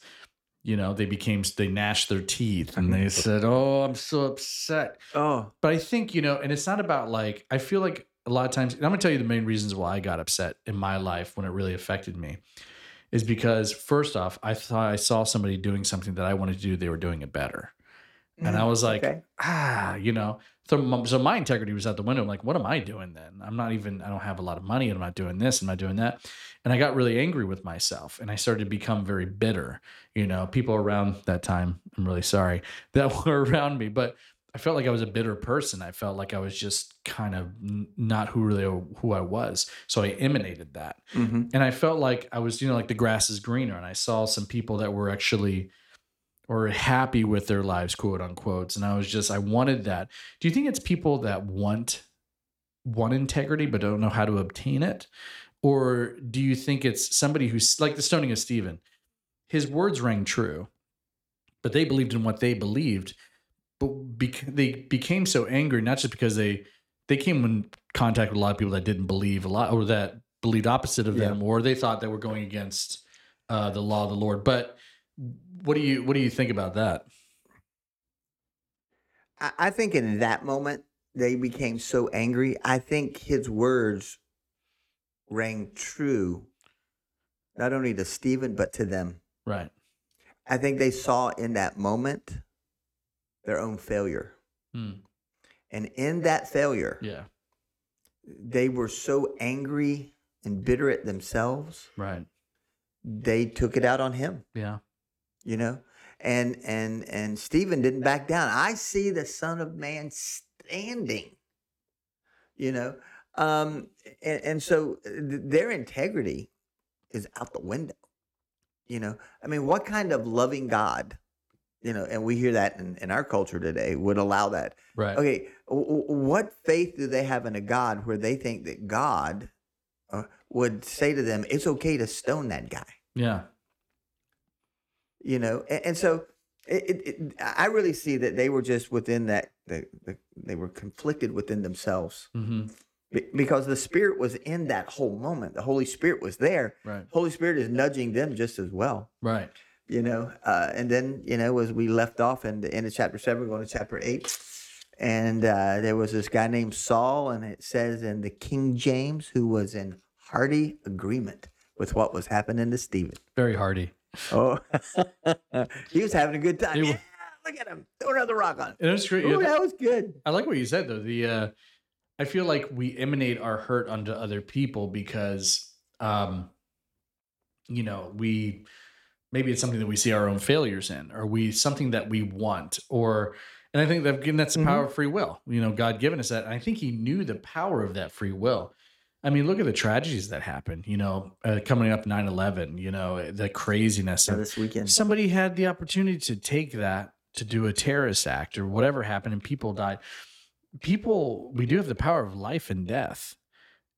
you know they became they gnashed their teeth and they said oh i'm so upset Oh, but i think you know and it's not about like i feel like a lot of times and i'm gonna tell you the main reasons why i got upset in my life when it really affected me is because first off i thought i saw somebody doing something that i wanted to do they were doing it better and I was like, okay. ah, you know. So, my- so my integrity was out the window. I'm like, what am I doing then? I'm not even. I don't have a lot of money, and I'm not doing this. I'm not doing that. And I got really angry with myself, and I started to become very bitter. You know, people around that time. I'm really sorry that were around me, but I felt like I was a bitter person. I felt like I was just kind of not who really who I was. So I emanated that Mhm. and I felt like I was, you know, like the grass is greener, and I saw some people that were actually or happy with their lives, quote unquote. And I was just, I wanted that. Do you think it's people that want want integrity but don't know how to obtain it, or do you think it's somebody who's like the stoning of Stephen? His words rang true, but they believed in what they believed, but bec- they became so angry not just because they they came in contact with a lot of people that didn't believe a lot or that believed opposite of Yeah. them or they thought they were going against uh, the law of the lord but what do you what do you think about that I, I think in that moment they became so angry. I think his words rang true, not only to Stephen but to them. right I think they saw in that moment their own failure, Hmm. and in that failure, yeah they were so angry and bitter at themselves. right They took it out on him. yeah you know? And and and stephen didn't back down. I see the son of man standing you know? Um and, and so th- their integrity is out the window you know? I mean what kind of loving god you know and we hear that in, in our culture today would allow that? Right. Okay w- w- what faith do they have in a god where they think that god uh, would say to them it's okay to stone that guy. Yeah you know and, and so it, it, it, i really see that they were just within that the, the, they were conflicted within themselves hmm Be- because the Spirit was in that whole moment. The Holy Spirit was there. Right. Holy Spirit is nudging them just as well. Right. You know, uh, and then you know, as we left off in the end of chapter seven, going to chapter eight, and uh, there was this guy named Saul, and it says in the King James, who was in hearty agreement with what was happening to Stephen. Very hardy. Oh, he was having a good time. He Yeah, look at him. Throw another rock on. And it was great. Ooh, you know, that was good. I like what you said though. The uh I feel like we emanate our hurt onto other people because um you know, we maybe it's something that we see our own failures in or we something that we want or and I think that again that's the Mhm. power of free will. You know, God given us that. And I think he knew the power of that free will. I mean, look at the tragedies that happened, you know, uh, coming up 9/11, you know, the craziness of this weekend. somebody had the opportunity to take that to do a terrorist act or whatever happened and people died. People we do have the power of life and death.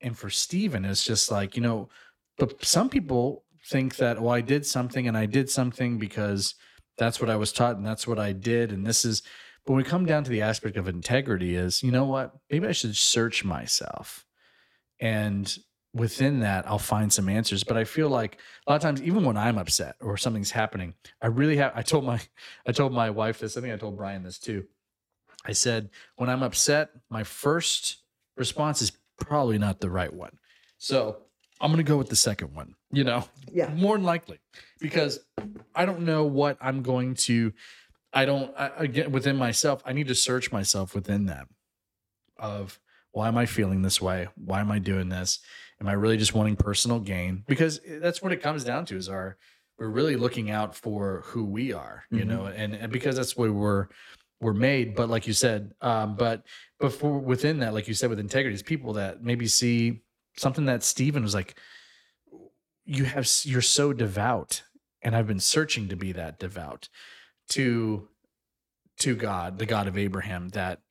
And for stephen it's just like you know but some people think that well i did something and i did something because that's what i was taught and that's what i did and this is but when we come down to the aspect of integrity is you know what? Maybe i should search myself and within that i'll find some answers. But i feel like a lot of times even when i'm upset or something's happening i really have i told my i told my wife this i think i told brian this too. I said when i'm upset my first response is probably not the right one. So i'm going to go with the second one you know? Yeah. more than likely because i don't know what i'm going to i don't I, again within myself i need to search myself within that of why am i feeling this way? Why am i doing this? Am i really just wanting personal gain? Because that's what it comes down to is our we're really looking out for who we are you Mhm. know and, and because that's what we're we're made. But like you said um but before within that like you said with integrity is people that maybe see something that Stephen was like you have you're so devout and I've been searching to be that devout to to God the God of Abraham that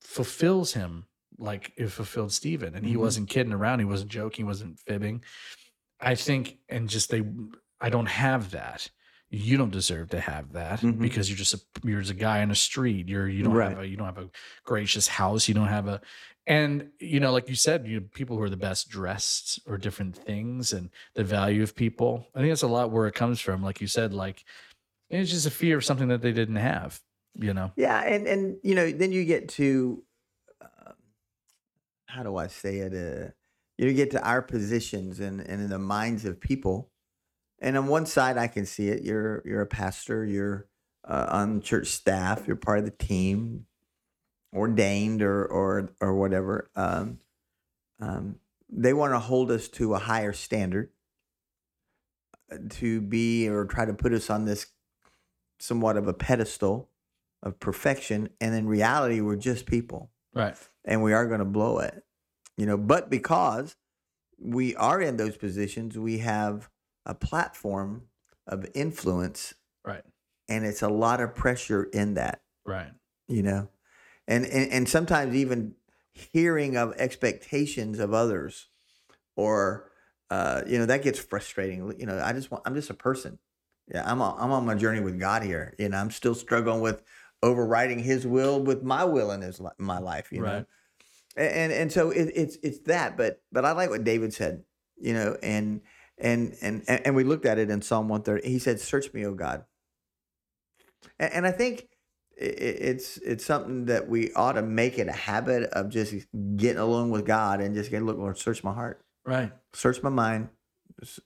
fulfills him like it fulfilled Stephen and he Mhm. wasn't kidding around he wasn't joking he wasn't fibbing. I think and just they I don't have that. You don't deserve to have that Mhm. because you're just a you're just a guy on a street. You're you don't have a you don't have a gracious house. You don't have a and you know like you said you people who are the best dressed or different things and the value of people i think that's a lot where it comes from like you said like it's just a fear of something that they didn't have you know? Yeah, and and you know, then you get to how do I say it? Uh, you get to our positions and and in the minds of people. And on one side, I can see it. You're you're a pastor. You're uh, on church staff. You're part of the team, ordained or or or whatever. Um, um, they want to hold us to a higher standard, uh, to be or try to put us on this somewhat of a pedestal of perfection and in reality we're just people right. And we are going to blow it you know but because we are in those positions we have a platform of influence right. and it's a lot of pressure in that. Right. You know and and, and sometimes even hearing of expectations of others or uh, you know that gets frustrating. You know i just want i'm just a person. Yeah i'm on, i'm on my journey with god here. You know i'm still struggling with overriding his will with my will in his my life you know? Right. A- and and so it, it's it's that but but i like what david said you know and and and and we looked at it in psalm 130 he said search me o god. And, and i think it's it's something that we ought to make it a habit of just getting alone with god and just get look lord search my heart. Right. Search my mind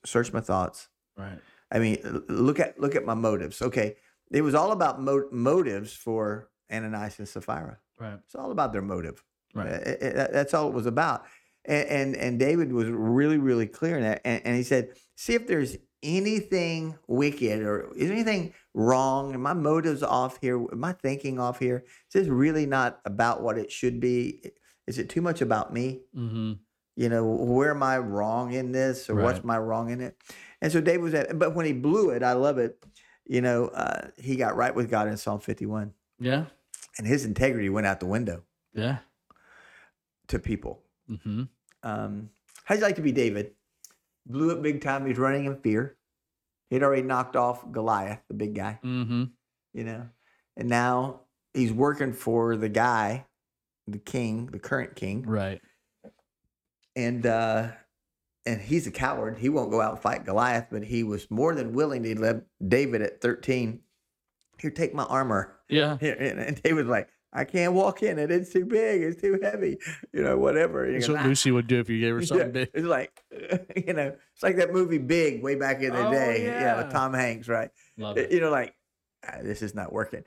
search my thoughts. Right. I mean, look at look at my motives. Okay, it was all about mo- motives for Ananias and Sapphira. right It's all about their motive. right Uh, uh, uh, that's all it was about. And, and and David was really really clear in that. And, and he said, "See if there's anything wicked or is anything wrong? Are my motives off here? Am I thinking off here? Is this really not about what it should be? Is it too much about me? mm-hmm you know where am i wrong in this or what's my wrong in it and so david was at but when he blew it i love it you know uh, he got right with god in psalm 51 yeah. And his integrity went out the window. Yeah. To people. Mm-hmm. Um, how'd you like to be david? Blew it big time. He's running in fear. He'd already knocked off goliath the big guy. Mm-hmm. You know? And now he's working for the guy the king the current king. Right. And uh, and he's a coward. He won't go out and fight Goliath, but he was more than willing to let David at 13. Here, take my armor. Yeah. And, and David's like, I can't walk in it. It's too big. It's too heavy. You know, whatever. That's what "Ah." Lucy would do if you gave her something Yeah, big. It's like, you know, it's like that movie Big way back in the Oh, day. Yeah. with. Tom Hanks, right? Love it. you know, like "Ah, this is not working.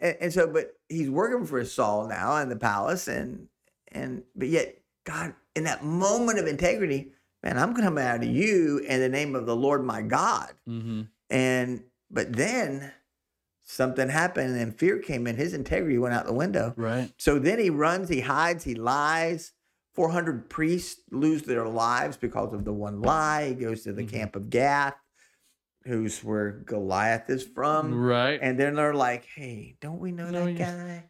And, and so, but he's working for Saul now in the palace, and and but yet God, in that moment of integrity, man, I'm coming out of you in the name of the Lord my God. Mm-hmm. And but then something happened, and fear came in. His integrity went out the window. Right. So then he runs, he hides, he lies. 400 priests lose their lives because of the one lie. He goes to the Mhm. camp of Gath, who's where Goliath is from. right. And then they're like, hey, don't we know No, that you- guy?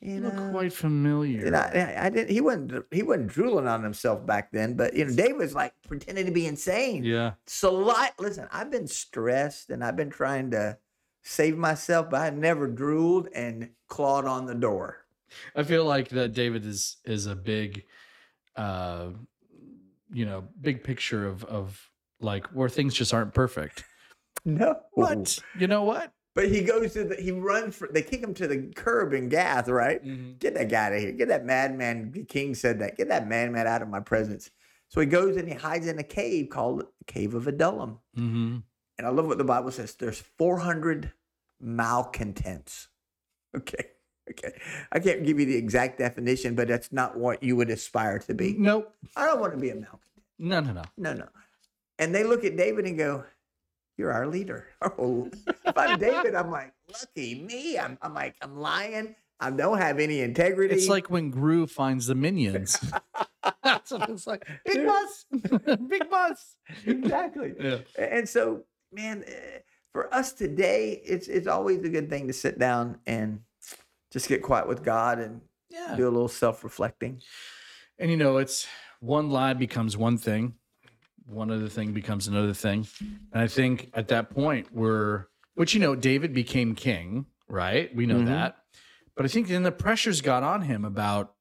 You You look know? quite familiar. And I, I didn't. He wasn't. He wasn't drooling on himself back then. But you know, David's like pretending to be insane. yeah. So, like, listen, I've been stressed and I've been trying to save myself, but I never drooled and clawed on the door. I feel like that David is is a big, uh, you know, big picture of of like where things just aren't perfect. No. What? You know what? But he goes to the. He runs for. They kick him to the curb in Gath, right? Get that guy out of here. Get that madman. The king said that. Get that madman out of my presence. So he goes and he hides in a cave called Cave of Adullam. Mm-hmm. And I love what the Bible says. There's 400 malcontents. Okay. Okay. I can't give you the exact definition, but that's not what you would aspire to be. Nope. I don't want to be a malcontent. No, no, no. No, no. And they look at David and go, You're our leader. Oh, if I'm David, I'm like, Lucky me. I'm, I'm like, I'm lying. I don't have any integrity. It's like when Gru finds the minions. That's what it's like. Big bus. Big bus. exactly. Yeah. And so, man, eh, for us today, it's it's always a good thing to sit down and just get quiet with God and Yeah. do a little self-reflecting. And you know, it's one lie becomes one thing, one other thing becomes another thing. And I think at that point we're which you know, David became king, right? We know Mhm. that. But I think then the pressures got on him about,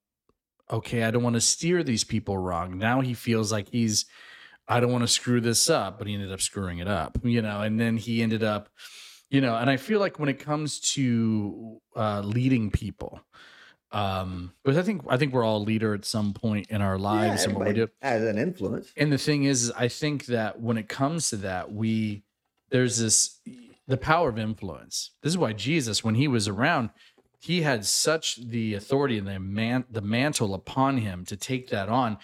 okay, I don't want to steer these people wrong. Now he feels like he's I don't want to screw this up, but he ended up screwing it up, you know, and then he ended up, you know, and I feel like when it comes to uh, leading people, um, because I think I think we're all leader at some point in our lives yeah, and what we do. as an influence. And the thing is, is I think that when it comes to that, we there's this the power of influence. This is why Jesus, when he was around, he had such the authority and the man the mantle upon him to take that on.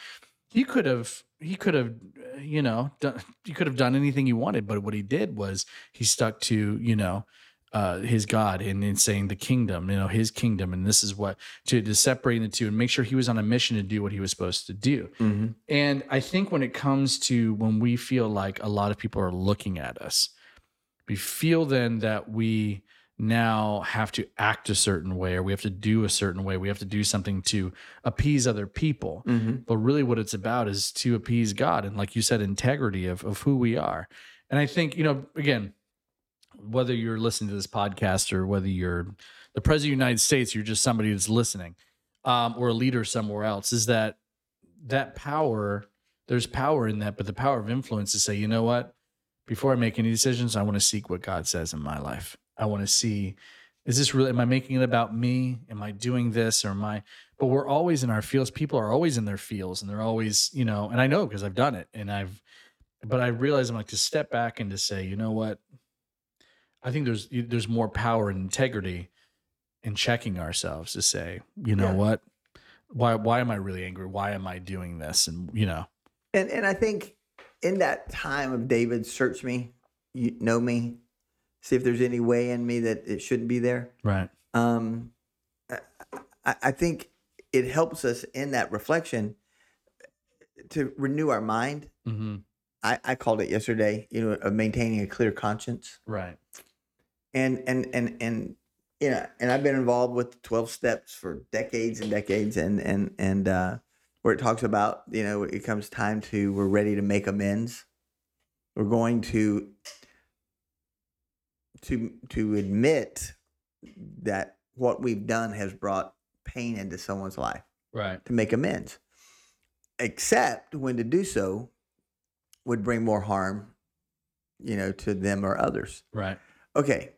He could have he could have you know done, he could have done anything he wanted, but what he did was he stuck to you know uh, his God and in saying the kingdom, you know, his kingdom, and this is what to, to separating the two and make sure he was on a mission to do what he was supposed to do. And I think when it comes to when we feel like a lot of people are looking at us, we feel then that we now have to act a certain way or we have to do a certain way. We have to do something to appease other people. Mm-hmm. But really, what it's about is to appease God. And like you said, integrity of, of who we are. And I think, you know, again, whether you're listening to this podcast or whether you're the president of the United States, you're just somebody that's listening, um, or a leader somewhere else, is that that power, there's power in that, but the power of influence to say, you know what? Before I make any decisions, I want to seek what God says in my life. I want to see, is this really, am I making it about me? Am I doing this or am I, but we're always in our fields. People are always in their fields and they're always, you know, and I know because I've done it and I've, but I realize I'm like to step back and to say, you know what? I think there's there's more power and integrity in checking ourselves to say, you know Yeah. what? Why why am I really angry? Why am I doing this? And you know, And and I think in that time of David, search me, you know me, see if there's any way in me that it shouldn't be there. right. Um, I, I think it helps us in that reflection to renew our mind. hmm I, I called it yesterday, you know, of maintaining a clear conscience. Right. And and and and you know, and I've been involved with the twelve steps for decades and decades, and and and uh, where it talks about, you know, it comes time to we're ready to make amends. We're going to to to admit that what we've done has brought pain into someone's life Right. to make amends. except when to do so would bring more harm, you know, to them or others. Right. Okay,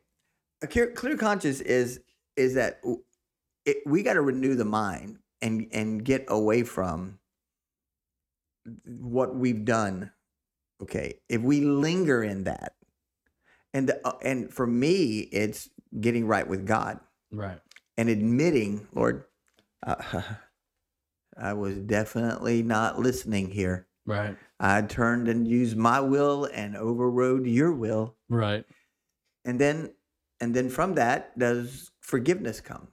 a clear, clear conscience is is that it, we got to renew the mind and and get away from what we've done. Okay, if we linger in that, and the, uh, and for me, it's getting right with God Right. and admitting, Lord, uh, I was definitely not listening here. Right. I turned and used my will and overrode your will. Right. And then and then from that does forgiveness come?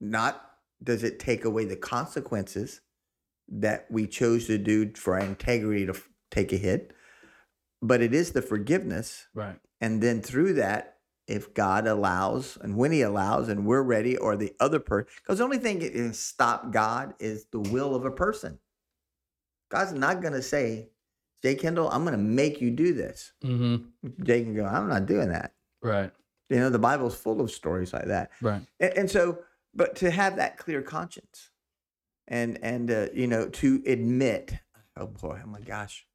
Not does it take away the consequences that we chose to do for our integrity to f- take a hit, but it is the forgiveness Right. and then through that, if God allows and when He allows and we're ready, or the other person, because the only thing that can stop God is the will of a person. God's not going to say, Jay Kendall, I'm going to make you do this. Mm-hmm. Jay can go, I'm not doing that. Right. You know, the Bible's full of stories like that. Right. And, and so, but to have that clear conscience and, and, uh, you know, to admit, oh boy, oh my gosh.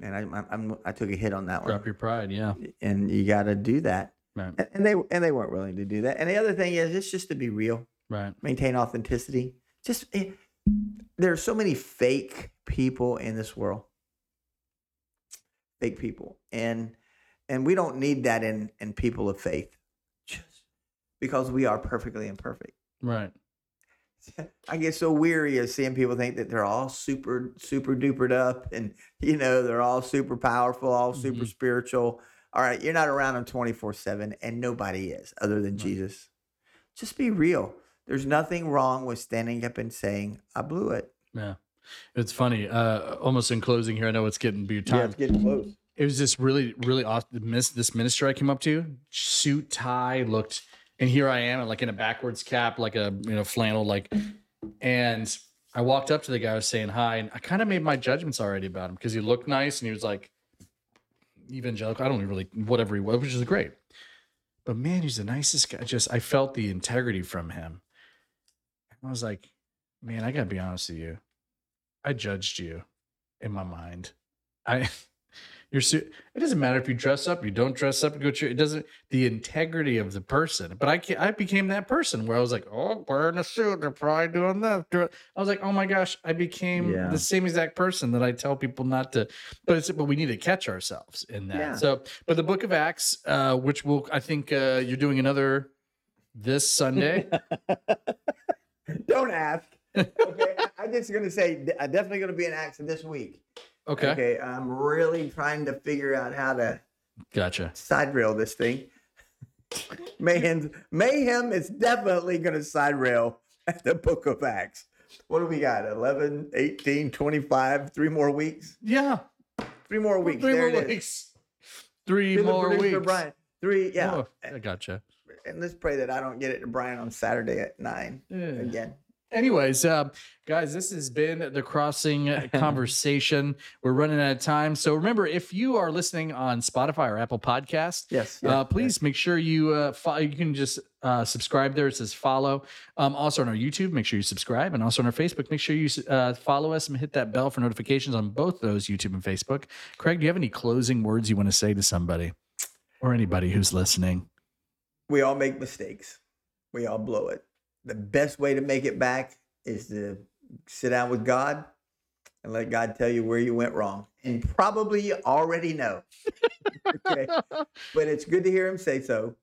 And I, I'm, I took a hit on that one Drop your pride. Yeah. and you got to do that. Right. And- And they and they weren't willing to do that. And the other thing is, it's just to be real, Right. maintain authenticity. Just eh, there are so many fake people in this world, fake people, and and we don't need that in in people of faith, just because we are perfectly imperfect. Right. I get so weary of seeing people think that they're all super, super dupered up and, you know, they're all super powerful, all super Mhm. spiritual. All right, you're not around them 24 7, and nobody is other than Right. Jesus. Just be real. There's nothing wrong with standing up and saying, I blew it. Yeah. It's funny. Uh, almost in closing here, I know it's getting be time. getting close. It was this really, really awesome. This minister I came up to, suit, tie, looked, and here I am, like in a backwards cap, like a you know flannel, like, and I walked up to the guy, I was saying hi, and I kind of made my judgments already about him because he looked nice and he was like evangelical. I don't really whatever he was, which is great. But man, he's the nicest guy. Just I felt the integrity from him. I was like, man, I gotta be honest with you. I judged you in my mind. I your suit. It doesn't matter if you dress up, you don't dress up, go to. It doesn't. The integrity of the person. But I I became that person where I was like, oh, wearing a suit, they're probably doing doing- I was like, oh my gosh, I became Yeah. the same exact person that I tell people not to. But it's but we need to catch ourselves in that. Yeah. So, but the Book of Acts, uh, which will I think uh, you're doing another this Sunday. Don't ask. Okay, I, I'm just going to say, I'm definitely going to be in action this week. Okay, Okay, I'm really trying to figure out how to gotcha. side rail this thing. Mayhem, mayhem is definitely going to side rail at the Book of Acts. What do we got? 11, 18, 25, three more weeks? Yeah, Three more weeks. three there more it is. weeks. Three To more weeks. Brian. Three, yeah. Oh, I gotcha. And let's pray that I don't get it to Brian on Saturday at nine Yeah. again. Anyways, um, guys, this has been the crossing conversation. We're running out of time. So remember, if you are listening on Spotify or Apple Podcast, Yes. uh, please make sure you uh, fo- you can just uh, subscribe there. It says follow. Um, also on our YouTube, make sure you subscribe, and also on our Facebook, make sure you uh, follow us and hit that bell for notifications on both those YouTube and Facebook. Craig, do you have any closing words you want to say to somebody or anybody who's listening? we all make mistakes. We all blow it. The best way to make it back is to sit down with God and let God tell you where you went wrong. And probably you already know. okay. But it's good to hear him say so.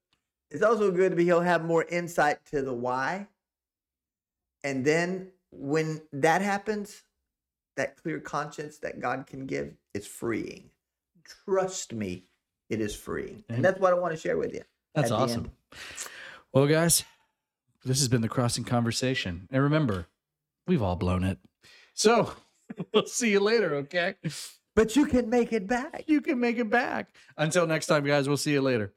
It's also good to be he'll have more insight to the why. And then when that happens, that clear conscience that God can give is freeing. Trust me, it is freeing. And that's what I want to share with you. That's awesome. Well, guys, this has been the crossing conversation. And remember, we've all blown it. So we'll see you later, okay? But you can make it back. You can make it back. Until next time, guys, we'll see you later.